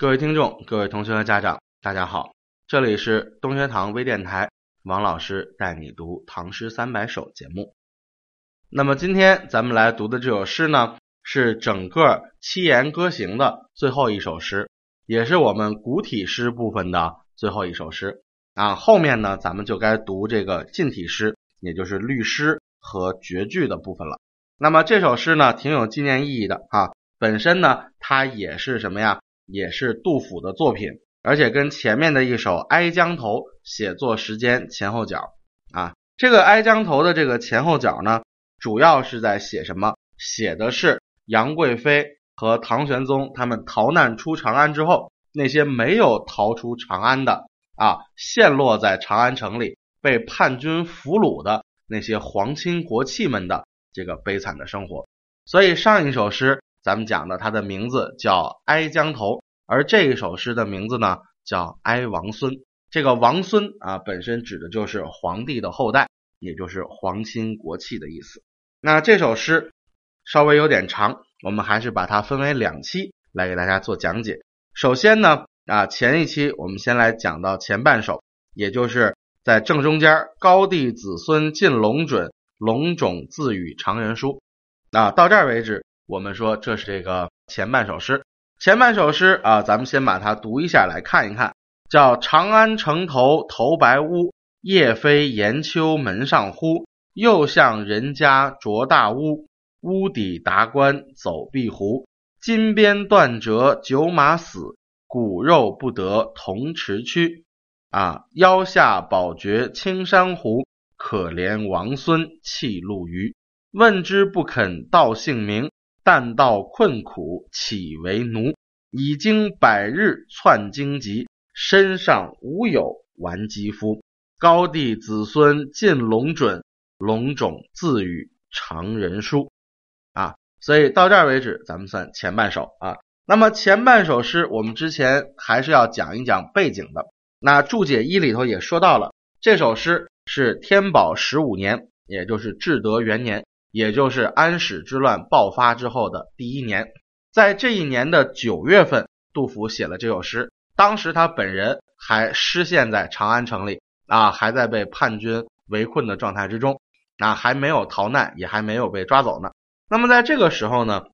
各位听众、各位同学和家长，大家好，这里是东学堂微电台，王老师带你读《唐诗三百首》节目。那么今天咱们来读的这首诗呢，是整个七言歌行的最后一首诗，也是我们古体诗部分的最后一首诗啊。后面呢，咱们就该读这个近体诗，也就是律诗和绝句的部分了。那么这首诗呢，挺有纪念意义的啊。本身呢，它也是什么呀？也是杜甫的作品，而且跟前面的一首《哀江头》写作时间前后脚啊。这个《哀江头》的这个前后脚呢，主要是在写什么？写的是杨贵妃和唐玄宗他们逃难出长安之后，那些没有逃出长安的啊，陷落在长安城里被叛军俘虏的那些皇亲国戚们的这个悲惨的生活。所以上一首诗。咱们讲的，它的名字叫《哀江头》，而这一首诗的名字呢叫《哀王孙》。这个王孙啊，本身指的就是皇帝的后代，也就是皇亲国戚的意思。那这首诗稍微有点长，我们还是把它分为两期来给大家做讲解。首先呢，啊，前一期我们先来讲到前半首，也就是在正中间，高帝子孙尽龙准，龙种自与常人书。啊，到这儿为止。我们说这是这个前半首诗，前半首诗啊，咱们先把它读一下来看一看，叫长安城头头白乌，夜飞岩丘门上呼。又向人家着大屋，屋底达官走壁湖。金鞭断折九马死，骨肉不得同池躯。啊，腰下宝爵青珊瑚，可怜王孙弃陆虞。问之不肯道姓名。但道困苦岂为奴？已经百日窜荆棘，身上无有完肌肤。高帝子孙尽龙准，龙种自与常人书。啊，所以到这儿为止，咱们算前半首啊。那么前半首诗，我们之前还是要讲一讲背景的。那注解一里头也说到了，这首诗是天宝十五年，也就是至德元年。也就是安史之乱爆发之后的第一年，在这一年的九月份，杜甫写了这首诗。当时他本人还失陷在长安城里啊，还在被叛军围困的状态之中啊，还没有逃难，也还没有被抓走呢。那么在这个时候呢，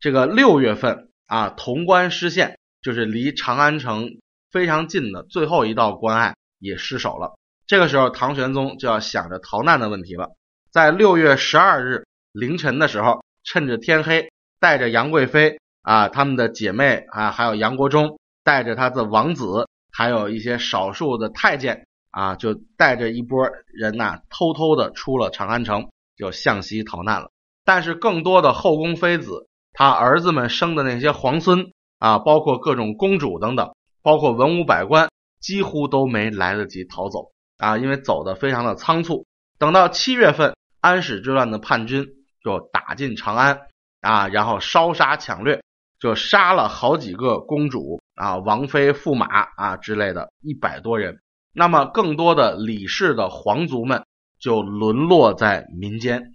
这个六月份啊，潼关失陷，就是离长安城非常近的最后一道关隘也失守了。这个时候，唐玄宗就要想着逃难的问题了。在六月十二日凌晨的时候，趁着天黑，带着杨贵妃啊，他们的姐妹啊，还有杨国忠，带着他的王子，还有一些少数的太监啊，就带着一波人呐，偷偷的出了长安城，就向西逃难了。但是更多的后宫妃子，他儿子们生的那些皇孙啊，包括各种公主等等，包括文武百官，几乎都没来得及逃走啊，因为走的非常的仓促。等到七月份。安史之乱的叛军就打进长安啊，然后烧杀抢掠，就杀了好几个公主啊、王妃、驸马啊之类的，一百多人。那么更多的李氏的皇族们就沦落在民间，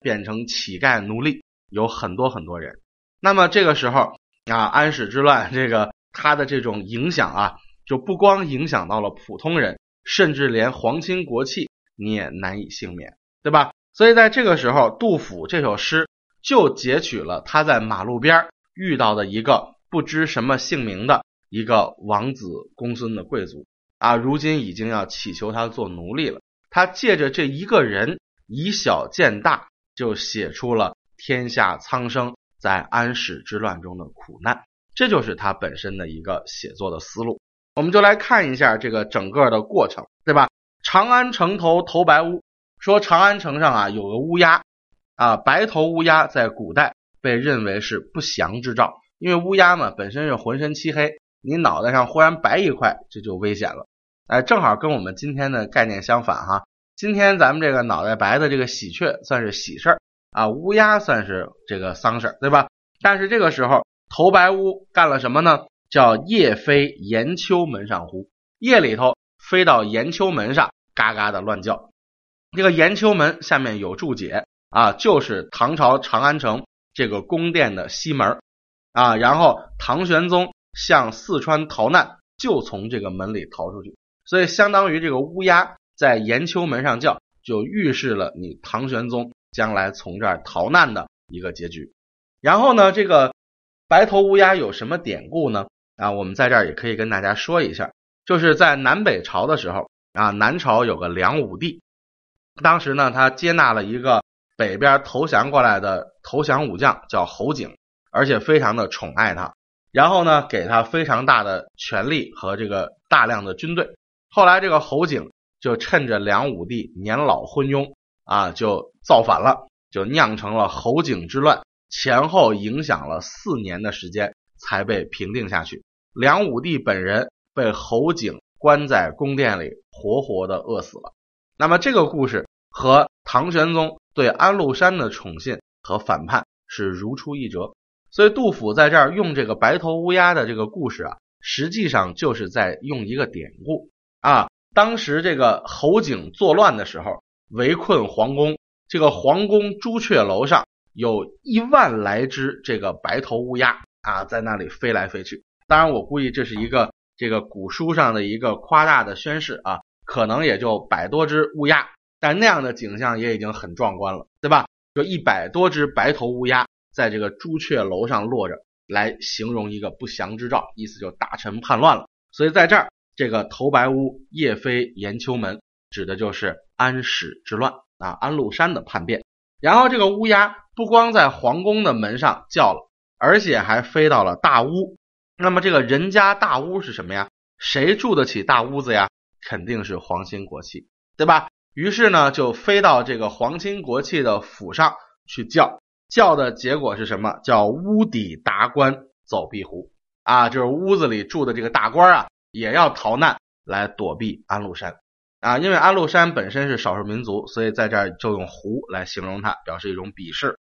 变成乞丐奴隶，有很多很多人。那么这个时候啊，安史之乱这个它的这种影响啊，就不光影响到了普通人，甚至连皇亲国戚你也难以幸免。对吧？所以在这个时候，杜甫这首诗就截取了他在马路边遇到的一个不知什么姓名的一个王子公孙的贵族啊，如今已经要乞求他做奴隶了。他借着这一个人以小见大，就写出了天下苍生在安史之乱中的苦难，这就是他本身的一个写作的思路。我们就来看一下这个整个的过程，对吧？长安城头头白屋。说长安城上啊有个乌鸦啊，白头乌鸦在古代被认为是不祥之兆，因为乌鸦嘛本身是浑身漆黑，你脑袋上忽然白一块，这就危险了。哎，正好跟我们今天的概念相反哈。今天咱们这个脑袋白的这个喜鹊算是喜事儿啊，乌鸦算是这个丧事儿，对吧？但是这个时候头白乌干了什么呢？叫夜飞岩丘门上呼，夜里头飞到岩丘门上，嘎嘎的乱叫。这个延秋门下面有注解啊，就是唐朝长安城这个宫殿的西门啊。然后唐玄宗向四川逃难，就从这个门里逃出去。所以相当于这个乌鸦在延秋门上叫，就预示了你唐玄宗将来从这儿逃难的一个结局。然后呢，这个白头乌鸦有什么典故呢？啊，我们在这儿也可以跟大家说一下，就是在南北朝的时候啊，南朝有个梁武帝，当时呢，他接纳了一个北边投降过来的投降武将，叫侯景，而且非常的宠爱他，然后呢，给他非常大的权力和这个大量的军队。后来这个侯景就趁着梁武帝年老昏庸啊，就造反了，就酿成了侯景之乱，前后影响了四年的时间。才被平定下去。梁武帝本人被侯景关在宫殿里，活活的饿死了。那么这个故事和唐玄宗对安禄山的宠信和反叛是如出一辙。所以杜甫在这儿用这个白头乌鸦的这个故事啊，实际上就是在用一个典故啊。当时这个侯景作乱的时候，围困皇宫，这个皇宫朱雀楼上有一万来只这个白头乌鸦。啊，在那里飞来飞去。当然，我估计这是一个这个古书上的一个夸大的宣示啊，可能也就百多只乌鸦，但那样的景象也已经很壮观了，对吧？就一百多只白头乌鸦在这个朱雀楼上落着，来形容一个不祥之兆，意思就大臣叛乱了。所以在这儿，这个头白乌夜飞延秋门，指的就是安史之乱啊，安禄山的叛变。然后这个乌鸦不光在皇宫的门上叫了。而且还飞到了大屋，那么这个人家大屋是什么呀？谁住得起大屋子呀？肯定是皇亲国戚，对吧？于是呢，就飞到这个皇亲国戚的府上去叫，叫的结果是什么？叫屋底达官走壁湖啊，就是屋子里住的这个大官啊，也要逃难来躲避安禄山啊，因为安禄山本身是少数民族，所以在这儿就用胡来形容他，表示一种鄙视，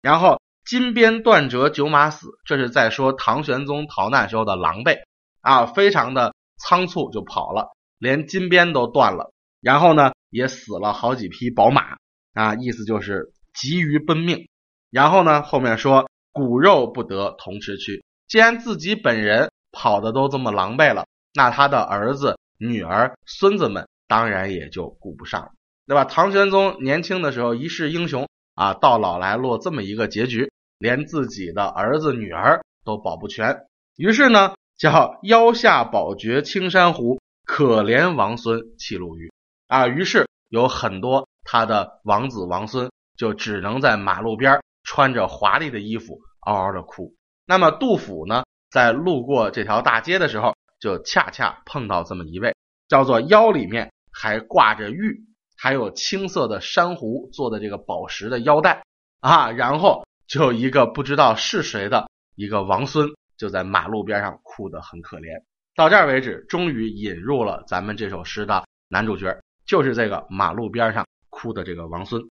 然后。金鞭断折，九马死，这是在说唐玄宗逃难时候的狼狈啊，非常的仓促就跑了，连金鞭都断了，然后呢也死了好几匹宝马啊，意思就是急于奔命。然后呢后面说骨肉不得同时去，既然自己本人跑的都这么狼狈了，那他的儿子、女儿、孙子们当然也就顾不上了，对吧？唐玄宗年轻的时候一世英雄啊，到老来落这么一个结局。连自己的儿子女儿都保不全，于是呢，叫腰下宝绝青山湖，可怜王孙弃路隅啊。于是有很多他的王子王孙就只能在马路边穿着华丽的衣服嗷嗷的哭。那么杜甫呢，在路过这条大街的时候，就恰恰碰到这么一位，叫做腰里面还挂着玉，还有青色的珊瑚做的这个宝石的腰带啊，然后。就一个不知道是谁的一个王孙，就在马路边上哭得很可怜。到这儿为止，终于引入了咱们这首诗的男主角，就是这个马路边上哭的这个王孙。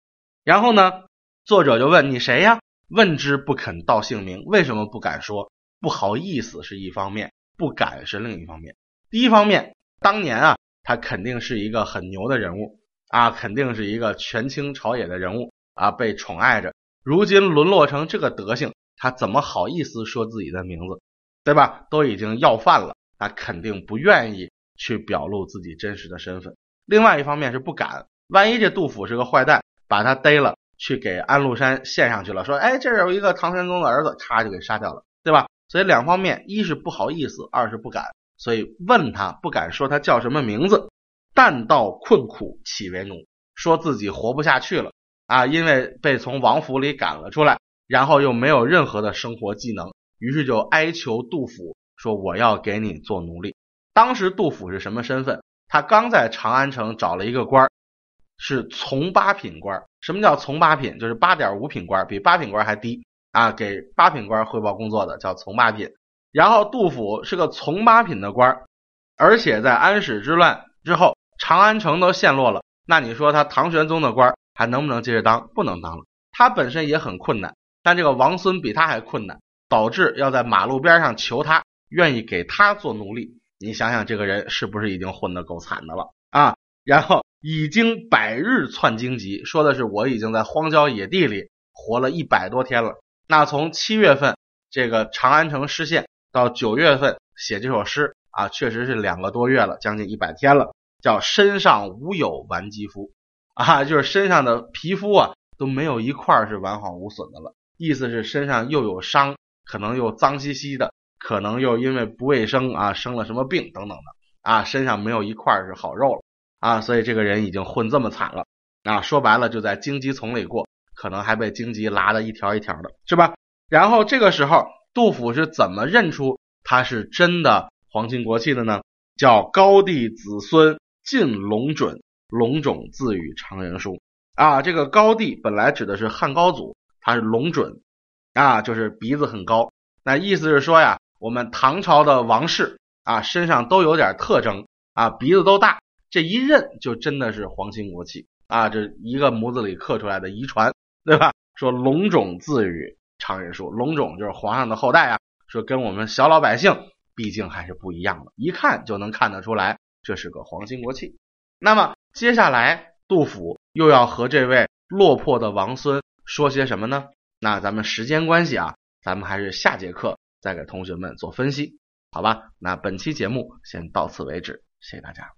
然后呢，作者就问你谁呀？问之不肯道姓名，为什么不敢说？不好意思是一方面，不敢是另一方面。第一方面，当年啊，他肯定是一个很牛的人物啊，肯定是一个权倾朝野的人物啊，被宠爱着。如今沦落成这个德行，他怎么好意思说自己的名字，对吧？都已经要饭了，他肯定不愿意去表露自己真实的身份。另外一方面是不敢，万一这杜甫是个坏蛋，把他逮了，去给安禄山献上去了，说：“哎，这有一个唐玄宗的儿子，嚓就给杀掉了，对吧？”所以两方面，一是不好意思，二是不敢，所以问他不敢说他叫什么名字。但道困苦岂为奴，说自己活不下去了。啊，因为被从王府里赶了出来，然后又没有任何的生活技能，于是就哀求杜甫说：“我要给你做奴隶。”当时杜甫是什么身份？他刚在长安城找了一个官儿，是从八品官。什么叫从八品？就是八点五品官，比八品官还低啊！给八品官汇报工作的叫从八品。然后杜甫是个从八品的官儿，而且在安史之乱之后，长安城都陷落了，那你说他唐玄宗的官？还能不能接着当？不能当了。他本身也很困难，但这个王孙比他还困难，导致要在马路边上求他，愿意给他做奴隶。你想想，这个人是不是已经混得够惨的了啊？然后已经百日窜荆棘，说的是我已经在荒郊野地里活了一百多天了。那从七月份这个长安城失陷到九月份写这首诗啊，确实是两个多月了，将近一百天了。叫身上无有完肌肤啊，就是身上的皮肤啊都没有一块是完好无损的了。意思是身上又有伤，可能又脏兮兮的，可能又因为不卫生啊生了什么病等等的啊，身上没有一块是好肉了啊，所以这个人已经混这么惨了啊。说白了就在荆棘丛里过，可能还被荆棘拉的一条一条的，是吧？然后这个时候，杜甫是怎么认出他是真的皇亲国戚的呢？叫高帝子孙。晋龙准，龙种自与常人书啊。这个高帝本来指的是汉高祖，他是龙准啊，就是鼻子很高。那意思是说呀，我们唐朝的王室啊，身上都有点特征啊，鼻子都大，这一认就真的是皇亲国戚啊，这一个模子里刻出来的遗传，对吧？说龙种自与常人说，龙种就是皇上的后代啊，说跟我们小老百姓毕竟还是不一样的，一看就能看得出来。这是个皇亲国戚，那么接下来杜甫又要和这位落魄的王孙说些什么呢？那咱们时间关系啊，咱们还是下节课再给同学们做分析，好吧？那本期节目先到此为止，谢谢大家。